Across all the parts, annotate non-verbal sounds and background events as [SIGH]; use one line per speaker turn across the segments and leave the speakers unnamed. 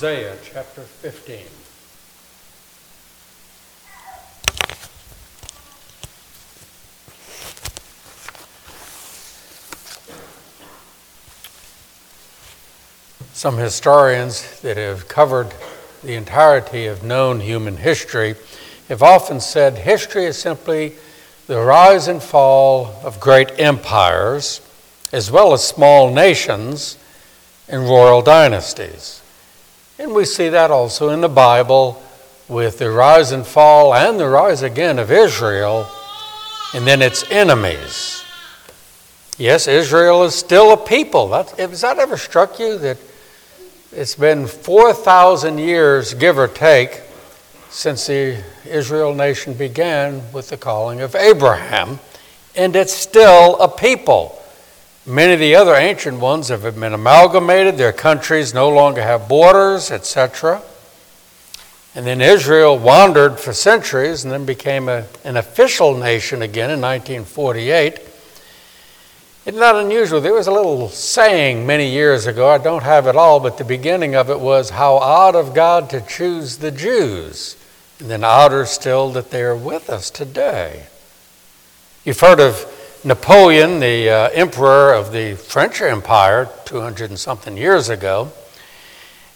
Isaiah chapter 15. Some historians that have covered the entirety of known human history have often said history is simply the rise and fall of great empires, as well as small nations and royal dynasties. And we see that also in the Bible with the rise and fall and the rise again of Israel and then its enemies. Yes, Israel is still a people. That, has that ever struck you that it's been 4,000 years, give or take, since the Israel nation began with the calling of Abraham, and it's still a people. Many of the other ancient ones have been amalgamated, their countries no longer have borders, etc. And then Israel wandered for centuries and then became a, an official nation again in 1948. It's not unusual. There was a little saying many years ago, I don't have it all, but the beginning of it was, How odd of God to choose the Jews. And then odder still that they are with us today. You've heard of Napoleon, the uh, emperor of the French Empire 200 and something years ago,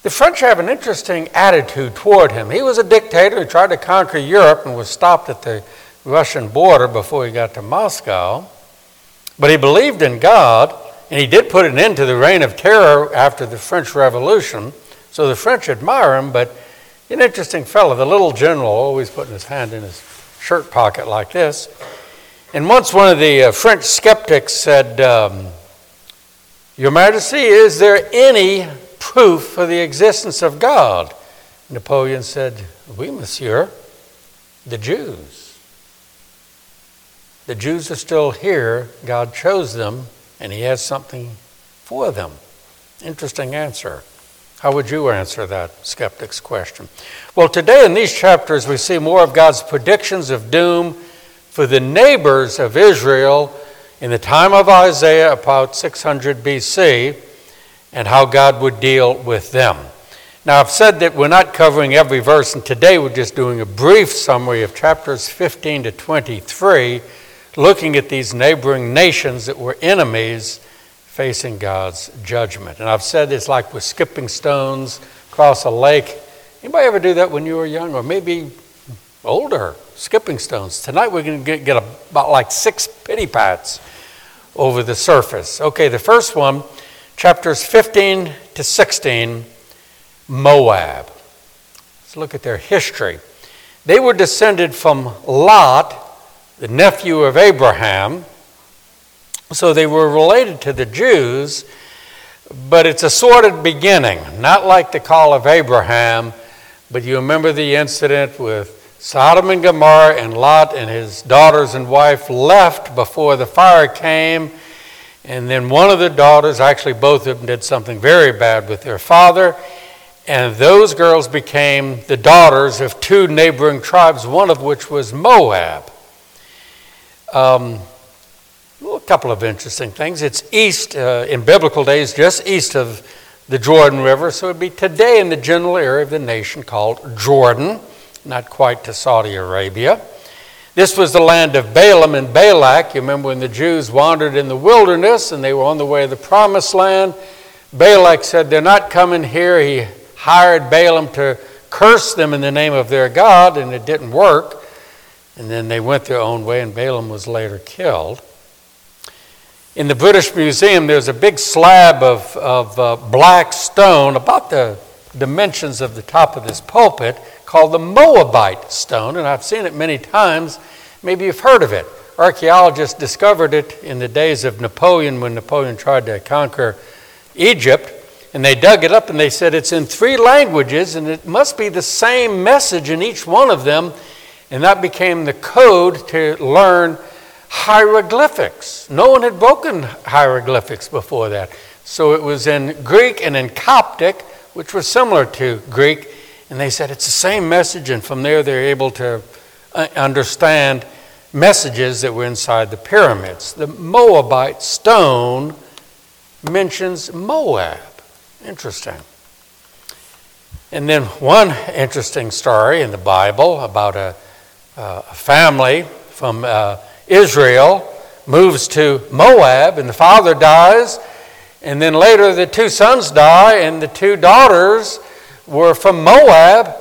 the French have an interesting attitude toward him. He was a dictator who tried to conquer Europe and was stopped at the Russian border before he got to Moscow. But he believed in God, and he did put an end to the reign of terror after the French Revolution. So the French admire him, but an interesting fellow, the little general, always putting his hand in his shirt pocket like this. And once one of the uh, French skeptics said, um, Your Majesty, is there any proof for the existence of God? Napoleon said, Oui, monsieur, the Jews. The Jews are still here. God chose them, and He has something for them. Interesting answer. How would you answer that skeptic's question? Well, today in these chapters, we see more of God's predictions of doom for the neighbors of Israel in the time of Isaiah, about 600 BC, and how God would deal with them. Now, I've said that we're not covering every verse, and today we're just doing a brief summary of chapters 15 to 23, looking at these neighboring nations that were enemies facing God's judgment. And I've said it's like we're skipping stones across a lake. Anybody ever do that when you were young, or maybe older? Skipping stones. Tonight we're going to get, get about like six pity pats over the surface. Okay, the first one, chapters 15 to 16, Moab. Let's look at their history. They were descended from Lot, the nephew of Abraham. So they were related to the Jews, but it's a sordid beginning, not like the call of Abraham, but you remember the incident with Sodom and Gomorrah and Lot and his daughters and wife left before the fire came. And then one of the daughters, actually both of them, did something very bad with their father. And those girls became the daughters of two neighboring tribes, one of which was Moab. Um, a couple of interesting things. It's east, uh, in biblical days, just east of the Jordan River, so it would be today in the general area of the nation called Jordan not quite to Saudi Arabia. This was the land of Balaam and Balak. You remember when the Jews wandered in the wilderness and they were on the way to the promised land? Balak said, They're not coming here. He hired Balaam to curse them in the name of their God, and it didn't work. And then they went their own way, and Balaam was later killed. In the British Museum, there's a big slab of, of uh, black stone, about the dimensions of the top of this pulpit, called the Moabite stone, and I've seen it many times. Maybe you've heard of it. Archaeologists discovered it in the days of Napoleon when Napoleon tried to conquer Egypt. And they dug it up and they said it's in three languages and it must be the same message in each one of them. And that became the code to learn hieroglyphics. No one had broken hieroglyphics before that. So it was in Greek and in Coptic, which was similar to Greek, and they said it's the same message, and from there they're able to uh, understand messages that were inside the pyramids. The Moabite stone mentions Moab. Interesting. And then one interesting story in the Bible about a, uh, a family from uh, Israel moves to Moab, and the father dies, and then later the two sons die, and the two daughters were from Moab,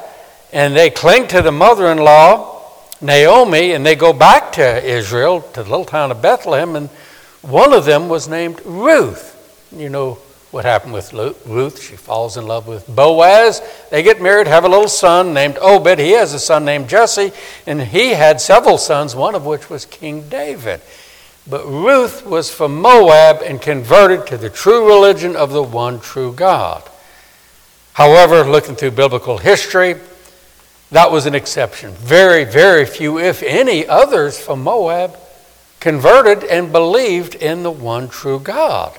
and they cling to the mother in law, Naomi, and they go back to Israel, to the little town of Bethlehem, and one of them was named Ruth. You know what happened with Ruth. She falls in love with Boaz. They get married, have a little son named Obed. He has a son named Jesse, and he had several sons, one of which was King David. But Ruth was from Moab and converted to the true religion of the one true God. However, looking through biblical history, that was an exception. Very, very few, if any, others from Moab converted and believed in the one true God.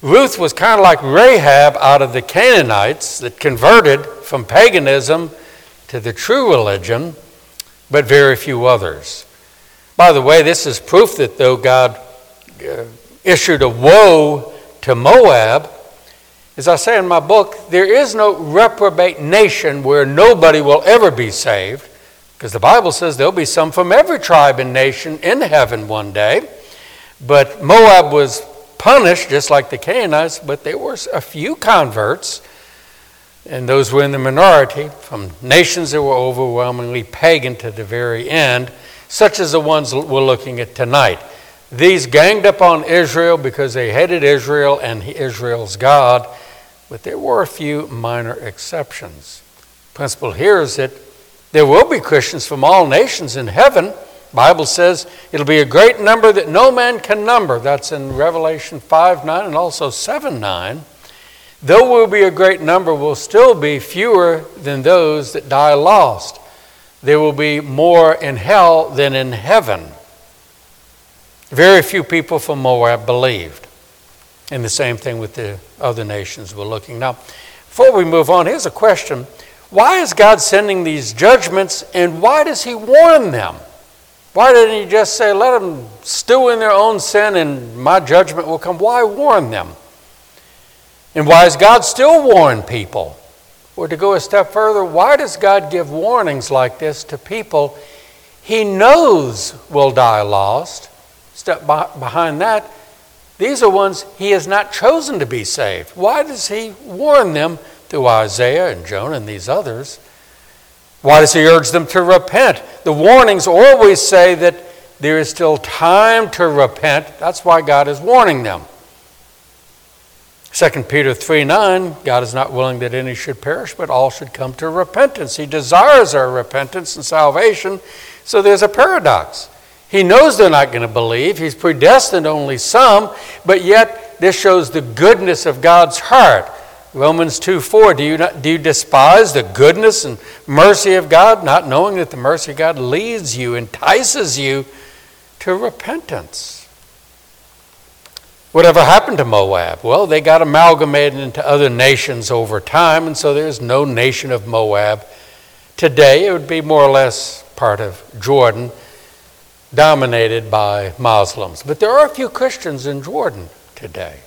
Ruth was kind of like Rahab out of the Canaanites that converted from paganism to the true religion, but very few others. By the way, this is proof that though God uh, issued a woe to Moab, as I say in my book, there is no reprobate nation where nobody will ever be saved, because the Bible says there'll be some from every tribe and nation in heaven one day. But Moab was punished just like the Canaanites, but there were a few converts, and those were in the minority from nations that were overwhelmingly pagan to the very end, such as the ones we're looking at tonight. These ganged up on Israel because they hated Israel and Israel's God, but there were a few minor exceptions. The principle here is that there will be Christians from all nations in heaven Bible says it'll be a great number that no man can number. That's in Revelation 5 9 and also 7 9. Though will be a great number, will still be fewer than those that die lost. There will be more in hell than in heaven. Very few people from Moab believed. And the same thing with the other nations we're looking. Now, before we move on, here's a question Why is God sending these judgments and why does He warn them? Why didn't he just say, let them stew in their own sin and my judgment will come? Why warn them? And why does God still warn people? Or to go a step further, why does God give warnings like this to people he knows will die lost? Step behind that, these are ones he has not chosen to be saved. Why does he warn them through Isaiah and Jonah and these others? Why does he urge them to repent? The warnings always say that there is still time to repent. That's why God is warning them. 2 Peter 3 9, God is not willing that any should perish, but all should come to repentance. He desires our repentance and salvation, so there's a paradox. He knows they're not going to believe, He's predestined only some, but yet this shows the goodness of God's heart. Romans 2 4, do you, not, do you despise the goodness and mercy of God, not knowing that the mercy of God leads you, entices you to repentance? Whatever happened to Moab? Well, they got amalgamated into other nations over time, and so there's no nation of Moab. Today, it would be more or less part of Jordan, dominated by Muslims. But there are a few Christians in Jordan today.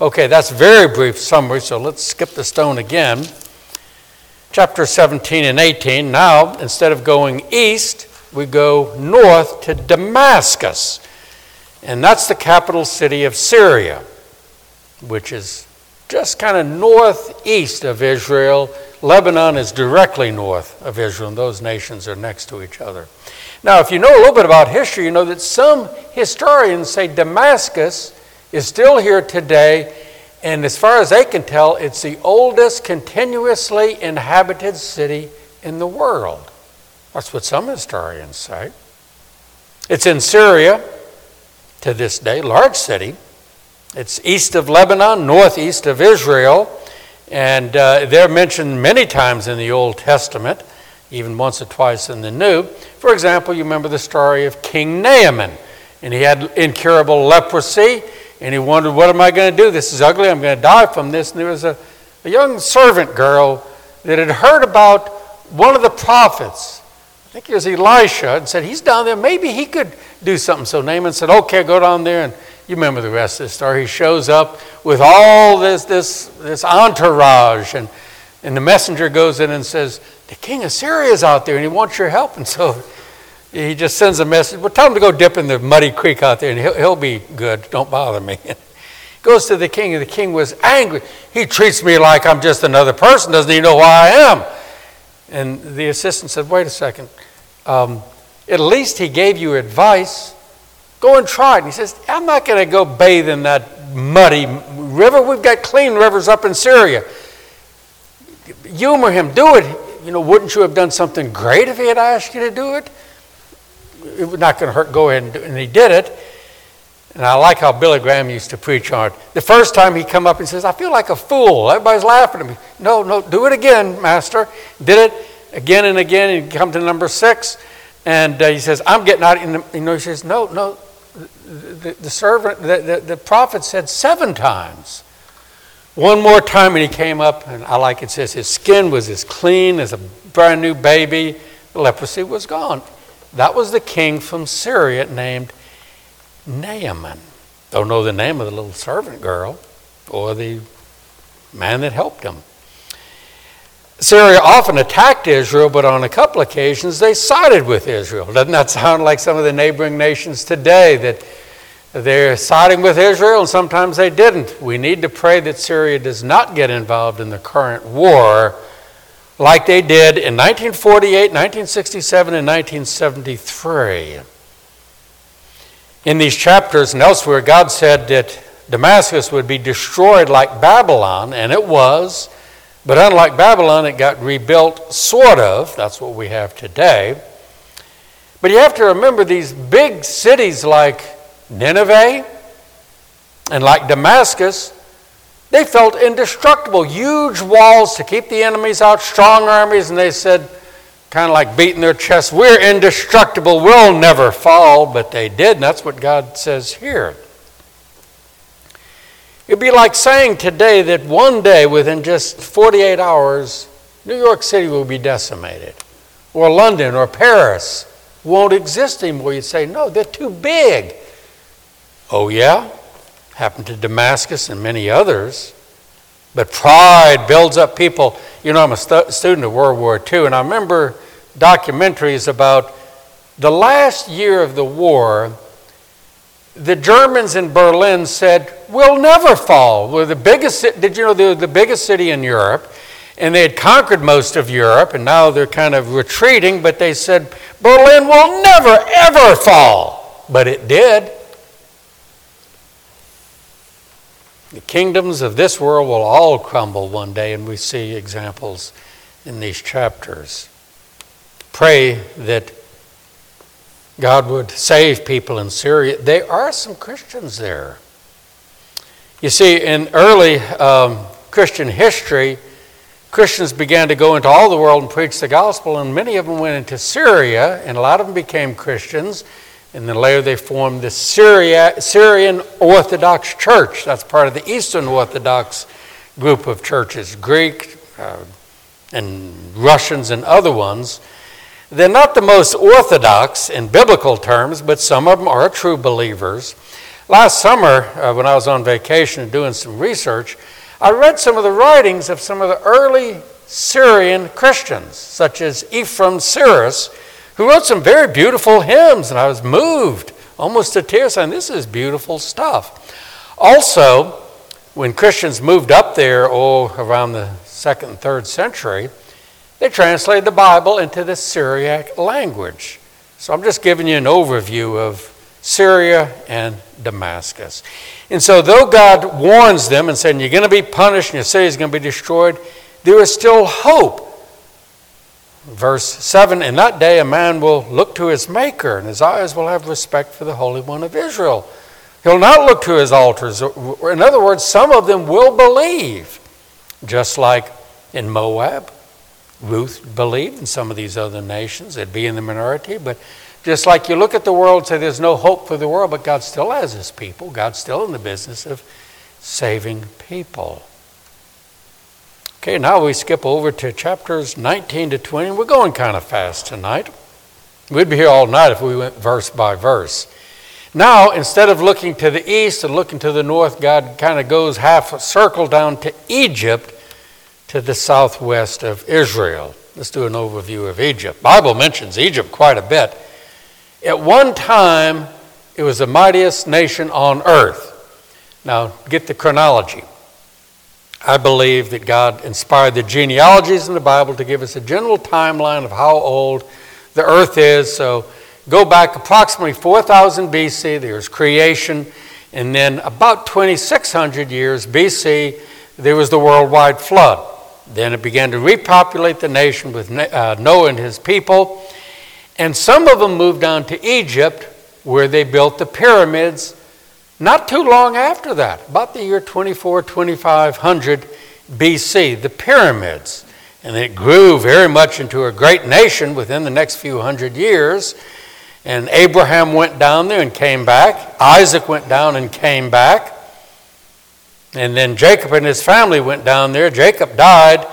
Okay, that's very brief summary, so let's skip the stone again. Chapter 17 and 18. Now, instead of going east, we go north to Damascus. And that's the capital city of Syria, which is just kind of northeast of Israel. Lebanon is directly north of Israel, and those nations are next to each other. Now, if you know a little bit about history, you know that some historians say Damascus is still here today, and as far as they can tell, it's the oldest continuously inhabited city in the world. That's what some historians say. It's in Syria to this day, large city. It's east of Lebanon, northeast of Israel, and uh, they're mentioned many times in the Old Testament, even once or twice in the New. For example, you remember the story of King Naaman, and he had incurable leprosy and he wondered, What am I going to do? This is ugly. I'm going to die from this. And there was a, a young servant girl that had heard about one of the prophets. I think it was Elisha, and said, He's down there. Maybe he could do something. So Naaman said, Okay, go down there. And you remember the rest of the story. He shows up with all this, this, this entourage, and And the messenger goes in and says, The king of Syria is out there and he wants your help. And so he just sends a message. Well, tell him to go dip in the muddy creek out there and he'll, he'll be good. Don't bother me. [LAUGHS] Goes to the king, and the king was angry. He treats me like I'm just another person. Doesn't he know who I am? And the assistant said, Wait a second. Um, at least he gave you advice. Go and try it. And he says, I'm not going to go bathe in that muddy river. We've got clean rivers up in Syria. Humor him. Do it. You know, wouldn't you have done something great if he had asked you to do it? It was not going to hurt. Go ahead and do. And he did it. And I like how Billy Graham used to preach on it. The first time he come up and says, I feel like a fool. Everybody's laughing at me. No, no, do it again, Master. Did it again and again. And come to number six. And uh, he says, I'm getting out. And you know, he says, no, no. The, the servant, the, the, the prophet said seven times. One more time, and he came up, and I like it says his skin was as clean as a brand new baby. The leprosy was gone. That was the king from Syria named Naaman. Don't know the name of the little servant girl or the man that helped him. Syria often attacked Israel, but on a couple occasions they sided with Israel. Doesn't that sound like some of the neighboring nations today that they're siding with Israel and sometimes they didn't? We need to pray that Syria does not get involved in the current war like they did in 1948, 1967, and 1973. In these chapters and elsewhere, God said that Damascus would be destroyed like Babylon, and it was. But unlike Babylon, it got rebuilt, sort of. That's what we have today. But you have to remember these big cities like Nineveh and like Damascus, they felt indestructible. Huge walls to keep the enemies out, strong armies, and they said, kind of like beating their chest, we're indestructible, we'll never fall. But they did, and that's what God says here. It'd be like saying today that one day, within just 48 hours, New York City will be decimated, or London or Paris won't exist anymore. You'd say, no, they're too big. Oh, yeah? Happened to Damascus and many others. But pride builds up people. You know, I'm a stu- student of World War II, and I remember documentaries about the last year of the war the Germans in Berlin said, We'll never fall. We're the biggest, did you know they were the biggest city in Europe? And they had conquered most of Europe, and now they're kind of retreating, but they said, Berlin will never, ever fall. But it did. The kingdoms of this world will all crumble one day, and we see examples in these chapters. Pray that God would save people in Syria. There are some Christians there. You see, in early um, Christian history, Christians began to go into all the world and preach the gospel, and many of them went into Syria, and a lot of them became Christians. And then later they formed the Syria, Syrian Orthodox Church. That's part of the Eastern Orthodox group of churches, Greek uh, and Russians and other ones. They're not the most orthodox in biblical terms, but some of them are true believers. Last summer, uh, when I was on vacation and doing some research, I read some of the writings of some of the early Syrian Christians, such as Ephraim Syrus, who wrote some very beautiful hymns, and I was moved almost to tears saying, This is beautiful stuff. Also, when Christians moved up there, oh, around the second and third century, they translated the Bible into the Syriac language. So I'm just giving you an overview of Syria and Damascus. And so, though God warns them and said, You're going to be punished and your city is going to be destroyed, there is still hope. Verse 7 In that day, a man will look to his Maker, and his eyes will have respect for the Holy One of Israel. He'll not look to his altars. In other words, some of them will believe, just like in Moab. Ruth believed in some of these other nations. It'd be in the minority, but just like you look at the world and say there's no hope for the world, but God still has his people. God's still in the business of saving people. Okay, now we skip over to chapters 19 to 20. We're going kind of fast tonight. We'd be here all night if we went verse by verse. Now, instead of looking to the east and looking to the north, God kind of goes half a circle down to Egypt to the southwest of Israel. Let's do an overview of Egypt. Bible mentions Egypt quite a bit. At one time, it was the mightiest nation on earth. Now, get the chronology. I believe that God inspired the genealogies in the Bible to give us a general timeline of how old the earth is. So go back approximately 4000 BC, there's creation, and then about 2600 years BC, there was the worldwide flood. Then it began to repopulate the nation with uh, Noah and his people. And some of them moved down to Egypt, where they built the pyramids not too long after that, about the year 24, 2500 BC, the pyramids. And it grew very much into a great nation within the next few hundred years. And Abraham went down there and came back. Isaac went down and came back. And then Jacob and his family went down there. Jacob died,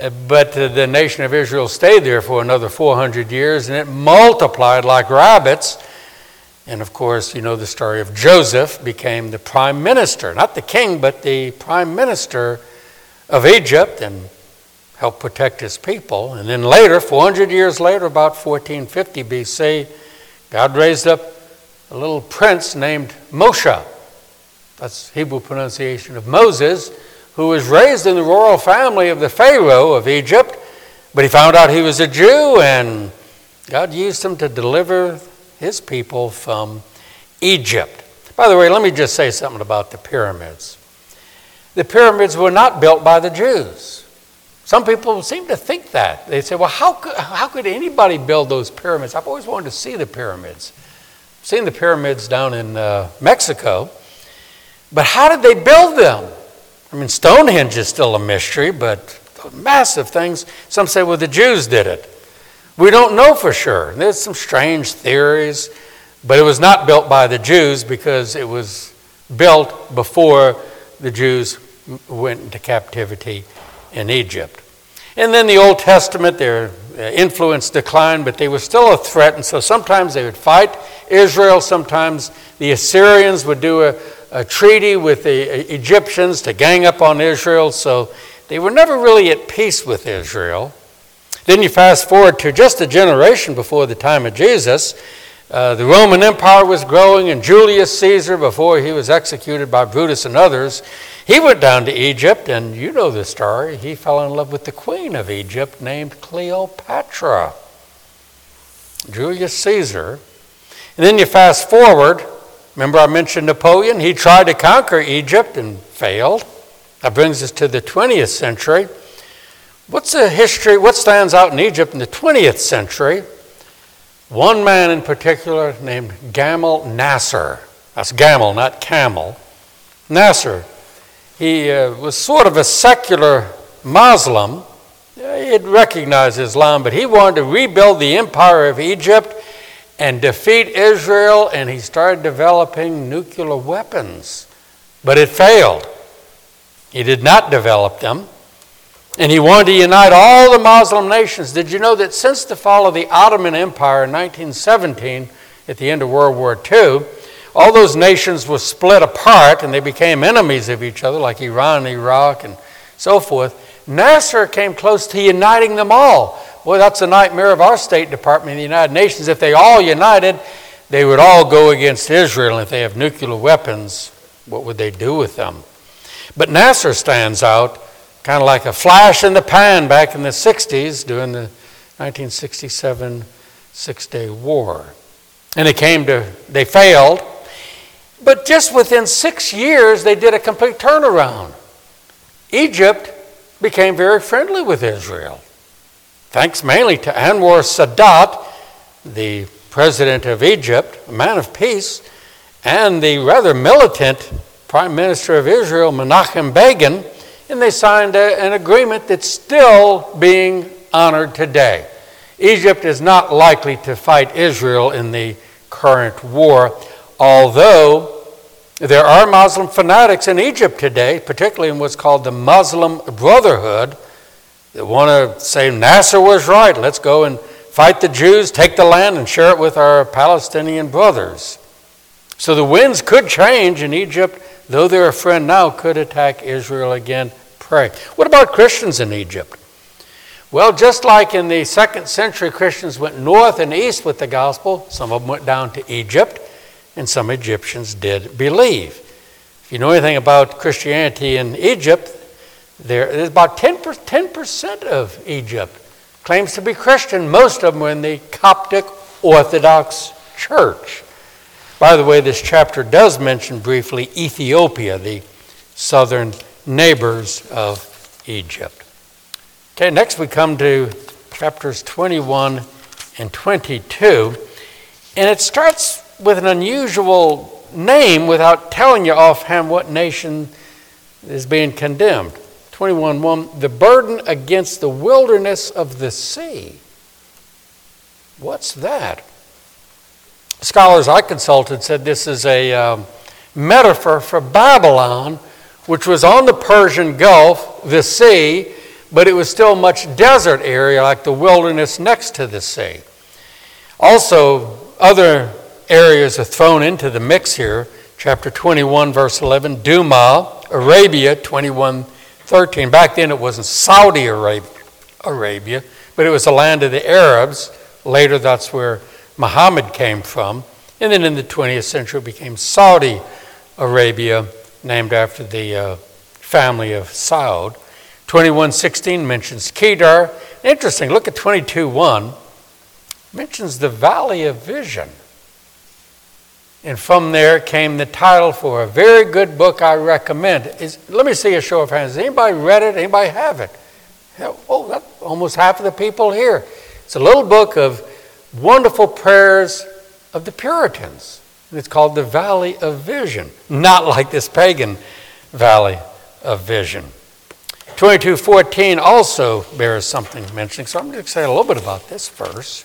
uh, but the nation of Israel stayed there for another 400 years, and it multiplied like rabbits and of course, you know the story of Joseph became the prime minister, not the king, but the prime minister of Egypt and helped protect his people. And then later, 400 years later, about 1450 BC, God raised up a little prince named Moshe. That's Hebrew pronunciation of Moses, who was raised in the royal family of the Pharaoh of Egypt, but he found out he was a Jew and God used him to deliver his people from Egypt. By the way, let me just say something about the pyramids. The pyramids were not built by the Jews. Some people seem to think that. They say, well, how could, how could anybody build those pyramids? I've always wanted to see the pyramids. I've seen the pyramids down in uh, Mexico. But how did they build them? I mean, Stonehenge is still a mystery, but massive things. Some say, well, the Jews did it. We don't know for sure. There's some strange theories, but it was not built by the Jews because it was built before the Jews went into captivity in Egypt. And then the Old Testament, their uh, influence declined, but they were still a threat, and so sometimes they would fight Israel, sometimes the Assyrians would do a, a treaty with the Egyptians to gang up on Israel, so they were never really at peace with Israel. Then you fast forward to just a generation before the time of Jesus. Uh, the Roman Empire was growing, and Julius Caesar, before he was executed by Brutus and others, he went down to Egypt, and you know the story. He fell in love with the queen of Egypt named Cleopatra. Julius Caesar. And then you fast forward. Remember, I mentioned Napoleon? He tried to conquer Egypt and failed. That brings us to the 20th century. What's the history, what stands out in Egypt in the 20th century? One man in particular named Gamal Nasser. That's Gamal, not Camel. Nasser. He uh, was sort of a secular Muslim. He had recognized Islam, but he wanted to rebuild the empire of Egypt and defeat Israel, and he started developing nuclear weapons. But it failed. He did not develop them. And he wanted to unite all the Muslim nations. Did you know that since the fall of the Ottoman Empire in 1917, at the end of World War II, all those nations were split apart and they became enemies of each other, like Iran, Iraq, and so forth. Nasser came close to uniting them all. Boy, that's a nightmare of our State Department in the United Nations. If they all united, they would all go against Israel. And if they have nuclear weapons, what would they do with them? But Nasser stands out kind of like a flash in the pan back in the 60s during the 1967 Six Day War. And it came to, they failed. But just within six years, they did a complete turnaround. Egypt became very friendly with Israel, thanks mainly to Anwar Sadat, the president of Egypt, a man of peace, and the rather militant prime minister of Israel, Menachem Begin and they signed a, an agreement that's still being honored today. Egypt is not likely to fight Israel in the current war, although there are Muslim fanatics in Egypt today, particularly in what's called the Muslim Brotherhood, that want to say Nasser was right. Let's go and fight the Jews, take the land, and share it with our Palestinian brothers. So the winds could change in Egypt, though they're a friend now, could attack Israel again pray. What about Christians in Egypt? Well, just like in the second century, Christians went north and east with the gospel, some of them went down to Egypt, and some Egyptians did believe. If you know anything about Christianity in Egypt, there is about 10%, 10% of Egypt claims to be Christian. Most of them were in the Coptic Orthodox Church. By the way, this chapter does mention briefly Ethiopia, the southern neighbors of Egypt. Okay, next we come to chapters 21 and 22, and it starts with an unusual name without telling you offhand what nation is being condemned. 21:1 The burden against the wilderness of the sea. What's that? Scholars I consulted said this is a um, metaphor for Babylon, which was on the Persian Gulf, the sea, but it was still much desert area like the wilderness next to the sea. Also, other areas are thrown into the mix here. Chapter 21, verse 11, Dumah, Arabia, 21, 13. Back then it wasn't Saudi Arabia, but it was the land of the Arabs. Later, that's where Muhammad came from. And then in the 20th century, it became Saudi Arabia, named after the uh, family of Saud. 2116 mentions Kedar. Interesting, look at 22.1. Mentions the Valley of Vision. And from there came the title for a very good book I recommend. Is, let me see a show of hands. Has anybody read it? Anybody have it? Oh, almost half of the people here. It's a little book of wonderful prayers of the Puritans. It's called the Valley of Vision, not like this pagan Valley of Vision. 2214 also bears something mentioning, so I'm going to say a little bit about this verse.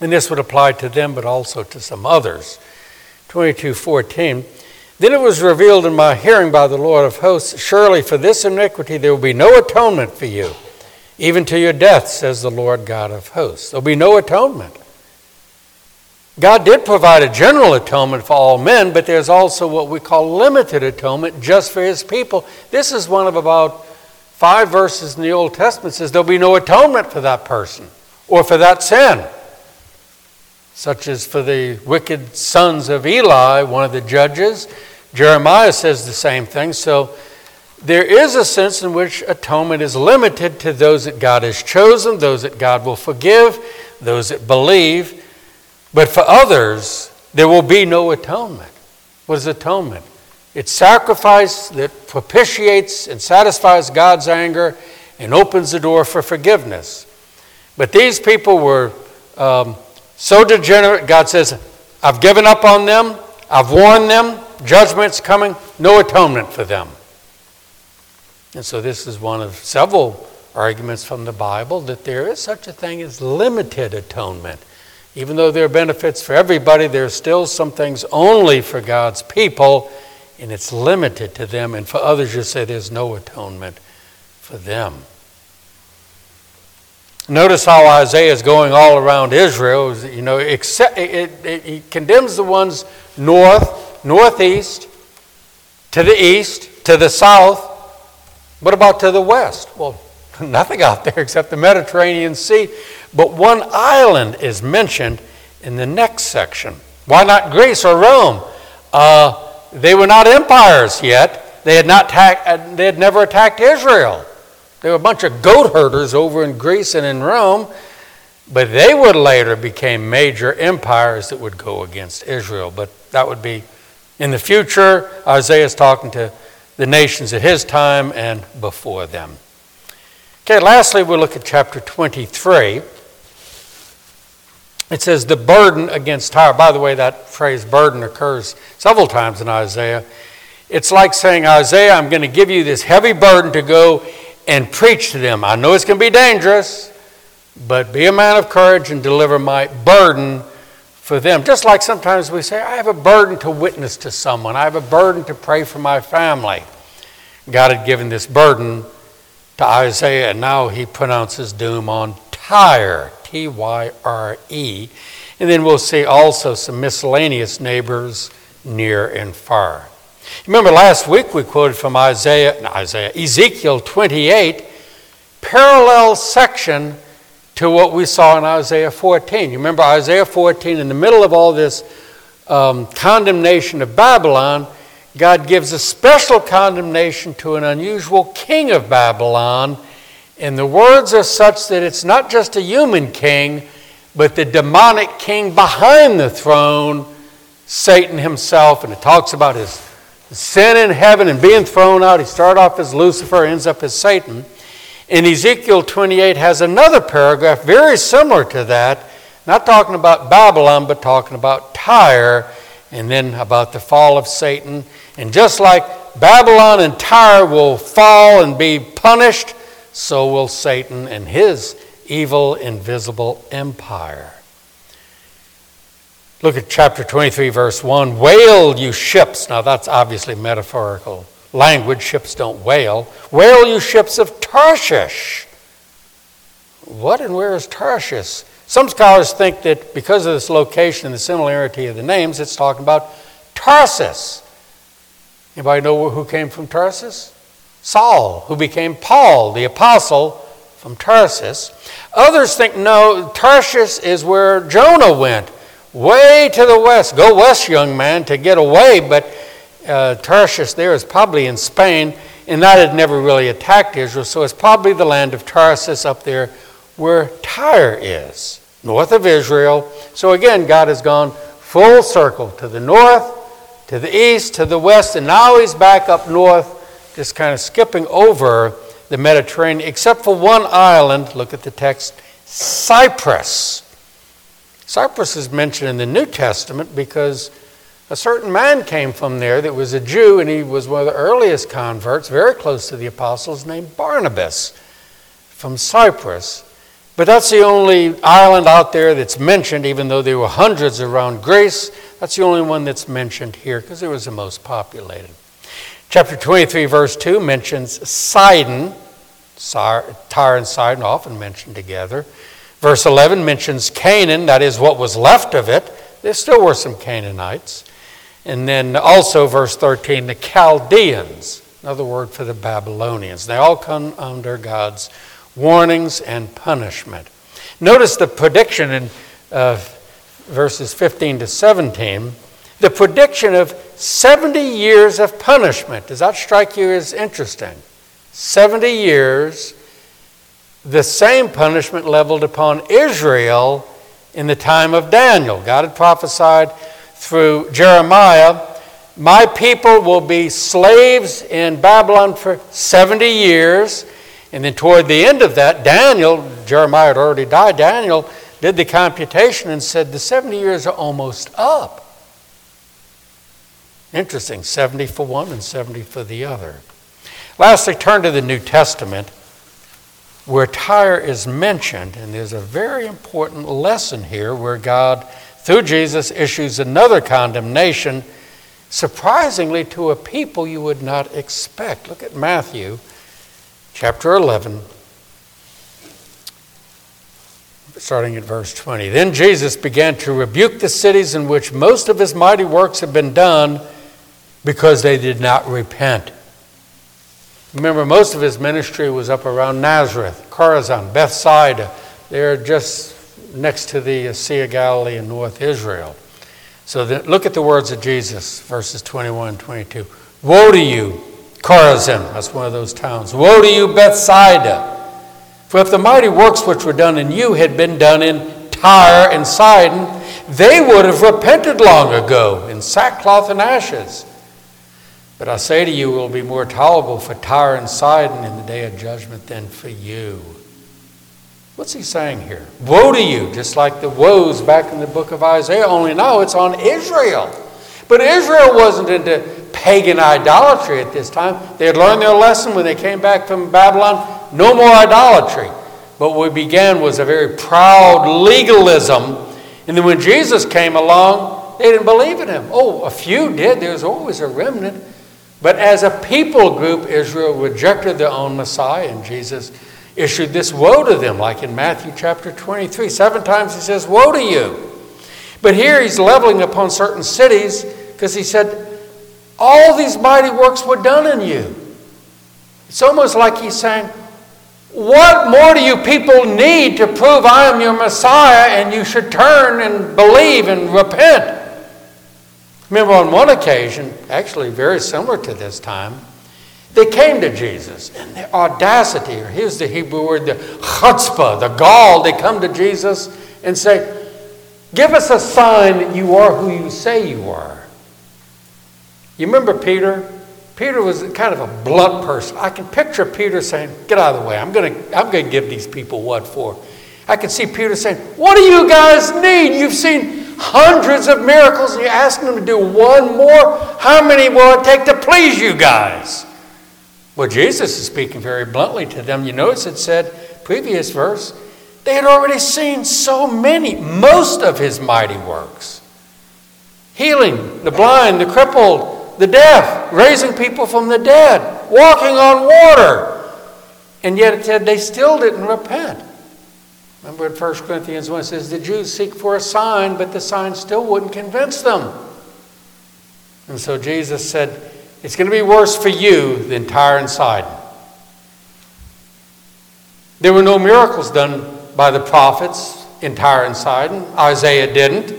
And this would apply to them, but also to some others. 22:14. Then it was revealed in my hearing by the Lord of hosts, surely for this iniquity there will be no atonement for you, even to your death, says the Lord God of hosts. There'll be no atonement. God did provide a general atonement for all men, but there's also what we call limited atonement just for his people. This is one of about five verses in the Old Testament says there'll be no atonement for that person or for that sin such as for the wicked sons of Eli, one of the judges. Jeremiah says the same thing. So there is a sense in which atonement is limited to those that God has chosen, those that God will forgive, those that believe. But for others, there will be no atonement. What is atonement? It's sacrifice that propitiates and satisfies God's anger and opens the door for forgiveness. But these people were um, so degenerate, God says, I've given up on them, I've warned them, judgment's coming, no atonement for them. And so, this is one of several arguments from the Bible that there is such a thing as limited atonement. Even though there are benefits for everybody, there are still some things only for God's people, and it's limited to them. And for others, you say there's no atonement for them. Notice how Isaiah is going all around Israel. You know, except, it, it, he condemns the ones north, northeast, to the east, to the south. What about to the west? Well, [LAUGHS] nothing out there except the Mediterranean Sea. But one island is mentioned in the next section. Why not Greece or Rome? Uh, they were not empires yet. They had, not ta- they had never attacked Israel. They were a bunch of goat herders over in Greece and in Rome, but they would later become major empires that would go against Israel. But that would be in the future. Isaiah is talking to the nations at his time and before them. Okay, lastly, we'll look at chapter 23. It says, the burden against Tyre. By the way, that phrase burden occurs several times in Isaiah. It's like saying, Isaiah, I'm going to give you this heavy burden to go and preach to them. I know it's going to be dangerous, but be a man of courage and deliver my burden for them. Just like sometimes we say, I have a burden to witness to someone, I have a burden to pray for my family. God had given this burden to Isaiah, and now he pronounces doom on Tyre, T Y R E. And then we'll see also some miscellaneous neighbors near and far. Remember last week we quoted from Isaiah, Isaiah, Ezekiel 28, parallel section to what we saw in Isaiah 14. You remember Isaiah 14, in the middle of all this um, condemnation of Babylon, God gives a special condemnation to an unusual king of Babylon. And the words are such that it's not just a human king, but the demonic king behind the throne, Satan himself. And it talks about his sin in heaven and being thrown out. He started off as Lucifer, ends up as Satan. And Ezekiel 28 has another paragraph very similar to that, not talking about Babylon, but talking about Tyre, and then about the fall of Satan. And just like Babylon and Tyre will fall and be punished, so will Satan and his evil, invisible empire. Look at chapter 23, verse 1. Wail, you ships. Now, that's obviously metaphorical language. Ships don't wail. Wail, you ships of Tarshish. What and where is Tarshish? Some scholars think that because of this location and the similarity of the names, it's talking about Tarsus. Anybody know who came from Tarsus? Saul, who became Paul, the apostle from Tarsus. Others think no, Tarshish is where Jonah went, way to the west. Go west, young man, to get away, but uh, Tarshish there is probably in Spain, and that had never really attacked Israel, so it's probably the land of Tarsus up there where Tyre is, north of Israel. So again, God has gone full circle to the north, to the east, to the west, and now he's back up north, just kind of skipping over the Mediterranean, except for one island. Look at the text Cyprus. Cyprus is mentioned in the New Testament because a certain man came from there that was a Jew, and he was one of the earliest converts, very close to the apostles, named Barnabas from Cyprus. But that's the only island out there that's mentioned, even though there were hundreds around Greece. That's the only one that's mentioned here because it was the most populated. Chapter 23, verse 2 mentions Sidon. Tyre and Sidon often mentioned together. Verse 11 mentions Canaan, that is what was left of it. There still were some Canaanites. And then also, verse 13, the Chaldeans, another word for the Babylonians. They all come under God's warnings and punishment. Notice the prediction in uh, verses 15 to 17 the prediction of 70 years of punishment. Does that strike you as interesting? 70 years, the same punishment leveled upon Israel in the time of Daniel. God had prophesied through Jeremiah, My people will be slaves in Babylon for 70 years. And then toward the end of that, Daniel, Jeremiah had already died, Daniel did the computation and said, The 70 years are almost up. Interesting, 70 for one and 70 for the other. Lastly, turn to the New Testament where Tyre is mentioned, and there's a very important lesson here where God through Jesus, issues another condemnation, surprisingly to a people you would not expect. Look at Matthew chapter 11, starting at verse 20. Then Jesus began to rebuke the cities in which most of his mighty works had been done because they did not repent. Remember, most of his ministry was up around Nazareth, Chorazin, Bethsaida. They're just next to the Sea of Galilee in North Israel. So look at the words of Jesus, verses 21 and 22. Woe to you, Chorazin, that's one of those towns. Woe to you, Bethsaida. For if the mighty works which were done in you had been done in Tyre and Sidon, they would have repented long ago in sackcloth and ashes. But I say to you, it will be more tolerable for Tyre and Sidon in the day of judgment than for you. What's he saying here? Woe to you, just like the woes back in the book of Isaiah, only now it's on Israel. But Israel wasn't into pagan idolatry at this time. They had learned their lesson when they came back from Babylon no more idolatry. But what began was a very proud legalism. And then when Jesus came along, they didn't believe in him. Oh, a few did. There's always a remnant. But as a people group, Israel rejected their own Messiah, and Jesus issued this woe to them, like in Matthew chapter 23. Seven times he says, Woe to you. But here he's leveling upon certain cities because he said, All these mighty works were done in you. It's almost like he's saying, What more do you people need to prove I am your Messiah and you should turn and believe and repent? Remember, on one occasion, actually very similar to this time, they came to Jesus, and the audacity, or here's the Hebrew word, the chutzpah, the gall, they come to Jesus and say, Give us a sign that you are who you say you are. You remember Peter? Peter was kind of a blunt person. I can picture Peter saying, Get out of the way. I'm going to I'm going to give these people what for. I can see Peter saying, What do you guys need? You've seen hundreds of miracles and you're asking them to do one more? How many will it take to please you guys? Well, Jesus is speaking very bluntly to them. You notice it said, previous verse, they had already seen so many, most of his mighty works healing the blind, the crippled, the deaf, raising people from the dead, walking on water. And yet it said they still didn't repent. Remember in 1 Corinthians 1 it says, The Jews seek for a sign, but the sign still wouldn't convince them. And so Jesus said, It's going to be worse for you than Tyre and Sidon. There were no miracles done by the prophets in Tyre and Sidon. Isaiah didn't.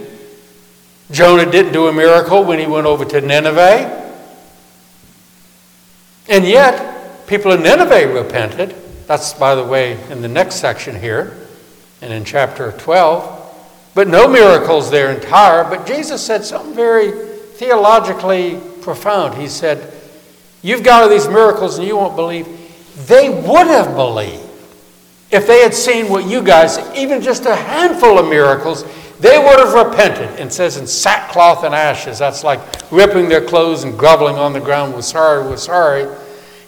Jonah didn't do a miracle when he went over to Nineveh. And yet, people in Nineveh repented. That's, by the way, in the next section here and in chapter 12. But no miracles there in Tyre. But Jesus said something very theologically profound. He said, You've got all these miracles and you won't believe. They would have believed if they had seen what you guys, even just a handful of miracles, they would have repented. And says in sackcloth and ashes. That's like ripping their clothes and groveling on the ground. We're sorry, we're sorry.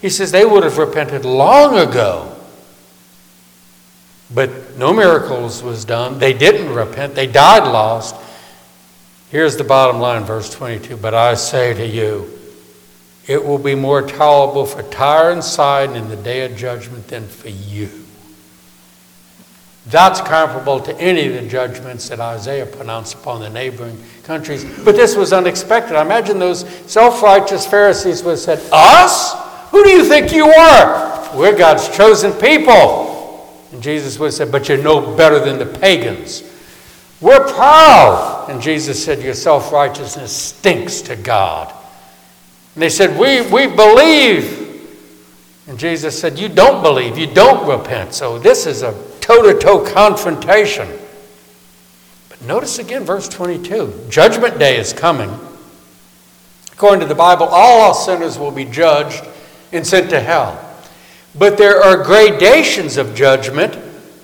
He says they would have repented long ago. But no miracles was done. They didn't repent. They died lost. Here's the bottom line, verse 22. But I say to you, it will be more tolerable for Tyre and Sidon in the day of judgment than for you. That's comparable to any of the judgments that Isaiah pronounced upon the neighboring countries. But this was unexpected. I imagine those self righteous Pharisees would have said, Us? Who do you think you are? We're God's chosen people. And Jesus would have said, But you're no better than the pagans. We're proud. And Jesus said, Your self righteousness stinks to God. And they said, we, we believe. And Jesus said, You don't believe. You don't repent. So this is a toe to toe confrontation. But notice again, verse 22 Judgment day is coming. According to the Bible, all sinners will be judged and sent to hell. But there are gradations of judgment,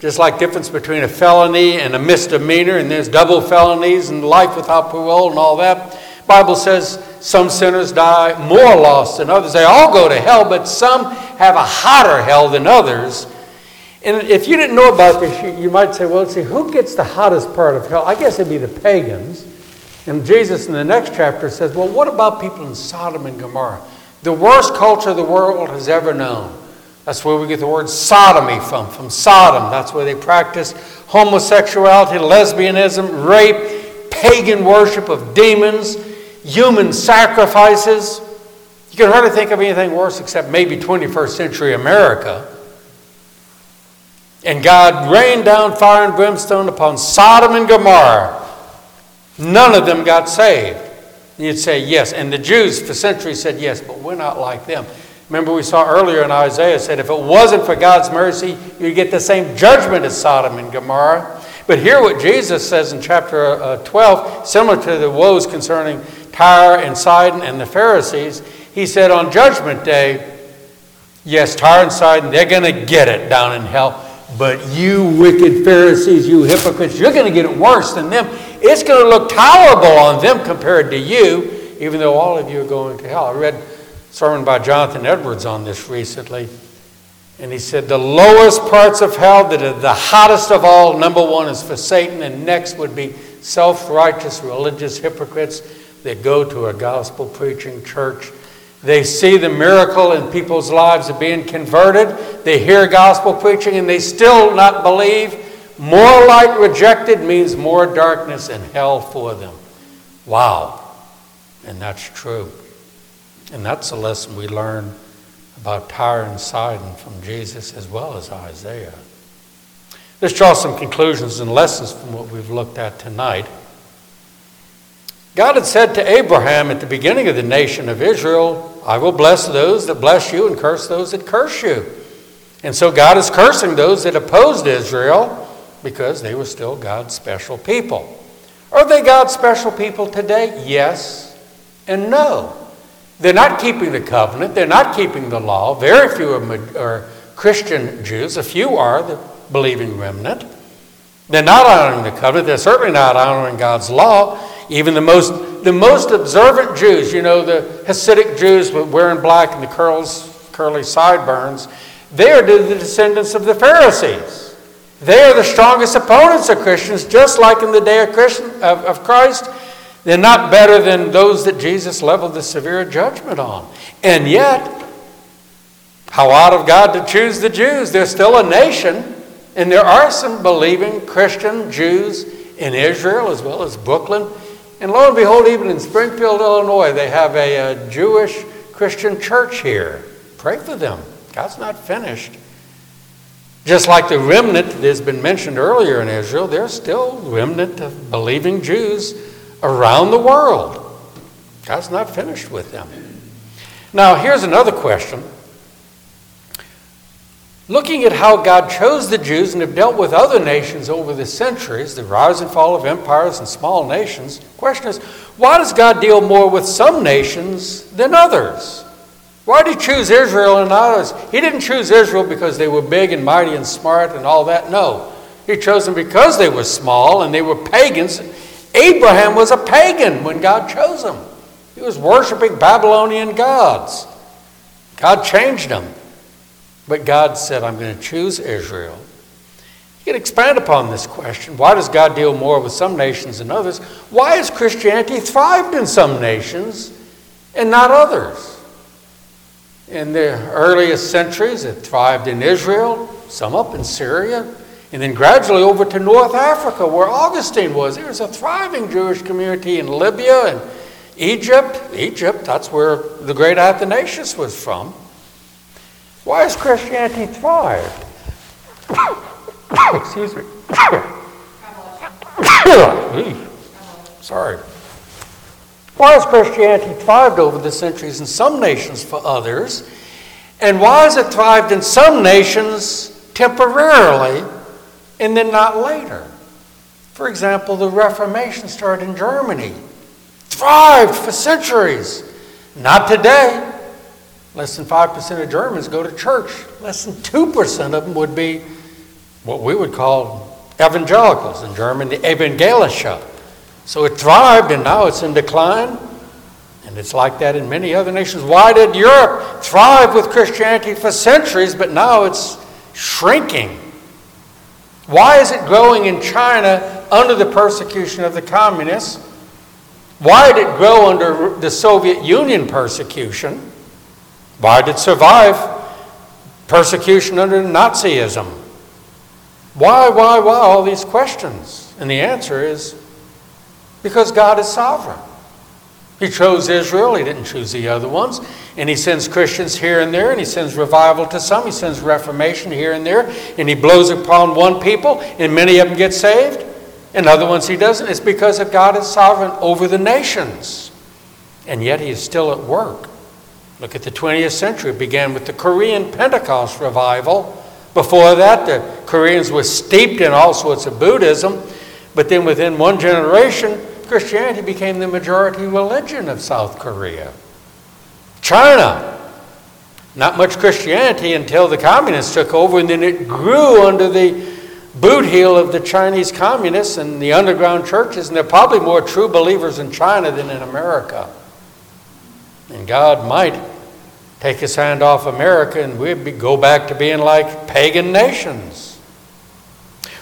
just like difference between a felony and a misdemeanor, and there's double felonies and life without parole and all that. Bible says some sinners die more lost than others. They all go to hell, but some have a hotter hell than others. And if you didn't know about this, you, might say, well, see, who gets the hottest part of hell? I guess it'd be the pagans. And Jesus in the next chapter says, well, what about people in Sodom and Gomorrah? The worst culture the world has ever known. That's where we get the word sodomy from, from Sodom. That's where they practiced homosexuality, lesbianism, rape, pagan worship of demons, human sacrifices. You can hardly think of anything worse except maybe 21st century America. And God rained down fire and brimstone upon Sodom and Gomorrah. None of them got saved. You'd say yes. And the Jews for centuries said yes, but we're not like them. Remember, we saw earlier in Isaiah said if it wasn't for God's mercy, you'd get the same judgment as Sodom and Gomorrah. But hear what Jesus says in chapter uh, 12, similar to the woes concerning Tyre and Sidon and the Pharisees. He said on Judgment Day, yes, Tyre and Sidon, they're going to get it down in hell. But you wicked Pharisees, you hypocrites, you're going to get it worse than them. It's going to look tolerable on them compared to you, even though all of you are going to hell. I read sermon by Jonathan Edwards on this recently. And he said the lowest parts of hell that are the hottest of all, number one is for Satan, and next would be self righteous religious hypocrites that go to a gospel preaching church they see the miracle in people's lives of being converted. They hear gospel preaching and they still not believe. More light rejected means more darkness and hell for them. Wow. And that's true. And that's a lesson we learn about Tyre and Sidon from Jesus as well as Isaiah. Let's draw some conclusions and lessons from what we've looked at tonight. God had said to Abraham at the beginning of the nation of Israel, I will bless those that bless you and curse those that curse you. And so God is cursing those that opposed Israel because they were still God's special people. Are they God's special people today? Yes and no. They're not keeping the covenant, they're not keeping the law. Very few of them are, Christian Jews, a few are the believing remnant. They're not honoring the covenant, they're certainly not honoring God's law. Even the most, the most observant Jews, you know, the Hasidic Jews wearing black and the curls, curly sideburns, they are the descendants of the Pharisees. They are the strongest opponents of Christians, just like in the day of, of, of Christ. They're not better than those that Jesus leveled the severe judgment on. And yet, how out of God to choose the Jews? They're still a nation, and there are some believing Christian Jews in Israel as well as Brooklyn and lo and behold, even in Springfield, Illinois, they have a, a Jewish Christian church here. Pray for them. God's not finished. Just like the remnant that has been mentioned earlier in Israel, there's still remnant of believing Jews around the world. God's not finished with them. Now, here's another question Looking at how God chose the Jews and have dealt with other nations over the centuries, the rise and fall of empires and small nations, the question is why does God deal more with some nations than others? Why did he choose Israel and others? He didn't choose Israel because they were big and mighty and smart and all that. No. He chose them because they were small and they were pagans. Abraham was a pagan when God chose him. He was worshiping Babylonian gods. God changed him. But God said, I'm going to choose Israel. You can expand upon this question. Why does God deal more with some nations than others? Why has Christianity thrived in some nations and not others? In the earliest centuries, it thrived in Israel, some up in Syria, and then gradually over to North Africa, where Augustine was. There was a thriving Jewish community in Libya and Egypt. Egypt, that's where the great Athanasius was from. Why has Christianity thrived? [COUGHS] Excuse me. [COUGHS] Sorry. Why has Christianity thrived over the centuries in some nations for others? And why has it thrived in some nations temporarily and then not later? For example, the Reformation started in Germany, thrived for centuries. Not today. Less than 5% of Germans go to church. Less than 2% of them would be what we would call evangelicals in German, the Evangelische. So it thrived and now it's in decline. And it's like that in many other nations. Why did Europe thrive with Christianity for centuries, but now it's shrinking? Why is it growing in China under the persecution of the communists? Why did it grow under the Soviet Union persecution? Why did it survive persecution under Nazism? Why, why, why? All these questions. And the answer is because God is sovereign. He chose Israel, He didn't choose the other ones. And He sends Christians here and there, and He sends revival to some, He sends reformation here and there, and He blows upon one people, and many of them get saved, and other ones He doesn't. It's because of God is sovereign over the nations. And yet He is still at work. Look at the 20th century. It began with the Korean Pentecost revival. Before that, the Koreans were steeped in all sorts of Buddhism. But then within one generation, Christianity became the majority religion of South Korea. China, not much Christianity until the communists took over, and then it grew under the boot heel of the Chinese communists and the underground churches, and there are probably more true believers in China than in America. And God might take his hand off America and we'd be, go back to being like pagan nations.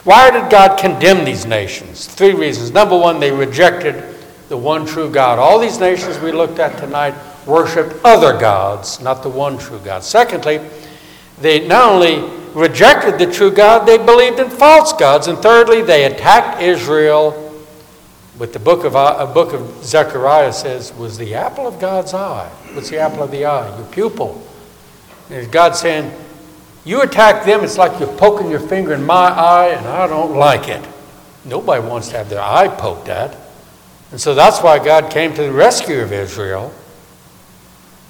Why did God condemn these nations? Three reasons. Number one, they rejected the one true God. All these nations we looked at tonight worshiped other gods, not the one true God. Secondly, they not only rejected the true God, they believed in false gods. And thirdly, they attacked Israel But the book of, uh, book of Zechariah says, was the apple of God's eye. What's the apple of the eye? Your pupil. And God saying, you attack them, it's like you're poking your finger in my eye, and I don't like it. Nobody wants to have their eye poked at. And so that's why God came to the rescue of Israel.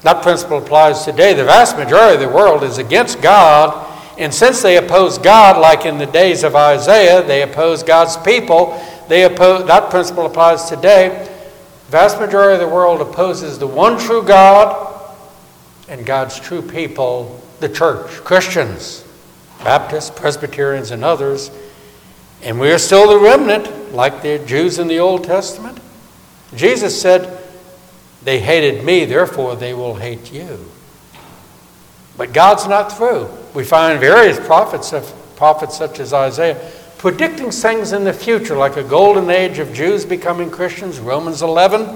That principle applies today. The vast majority of the world is against God, and since they oppose God, like in the days of Isaiah, they oppose God's people they oppose, that principle applies today. The vast majority of the world opposes the one true God and God's true people, the church, Christians, Baptists, Presbyterians, and others. And we are still the remnant, like the Jews in the Old Testament. Jesus said, They hated me, therefore they will hate you. But God's not through. We find various prophets, prophets such as Isaiah predicting things in the future, like a golden age of Jews becoming Christians, Romans 11.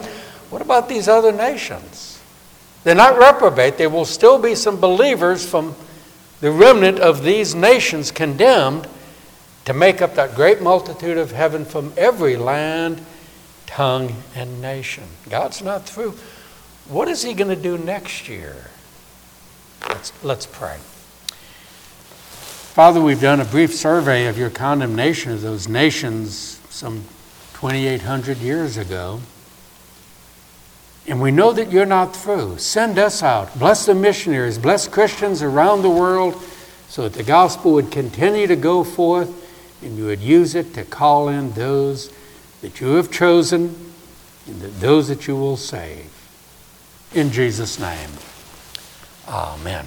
What about these other nations? They're not reprobate. There will still be some believers from the remnant of these nations condemned to make up that great multitude of heaven from every land, tongue, and nation. God's not through. What is He going to do next year? Let's, let's pray. Father, we've done a brief survey of your condemnation of those nations some 2,800 years ago. And we know that you're not through. Send us out. Bless the missionaries. Bless Christians around the world so that the gospel would continue to go forth and you would use it to call in those that you have chosen and those that you will save. In Jesus' name, amen.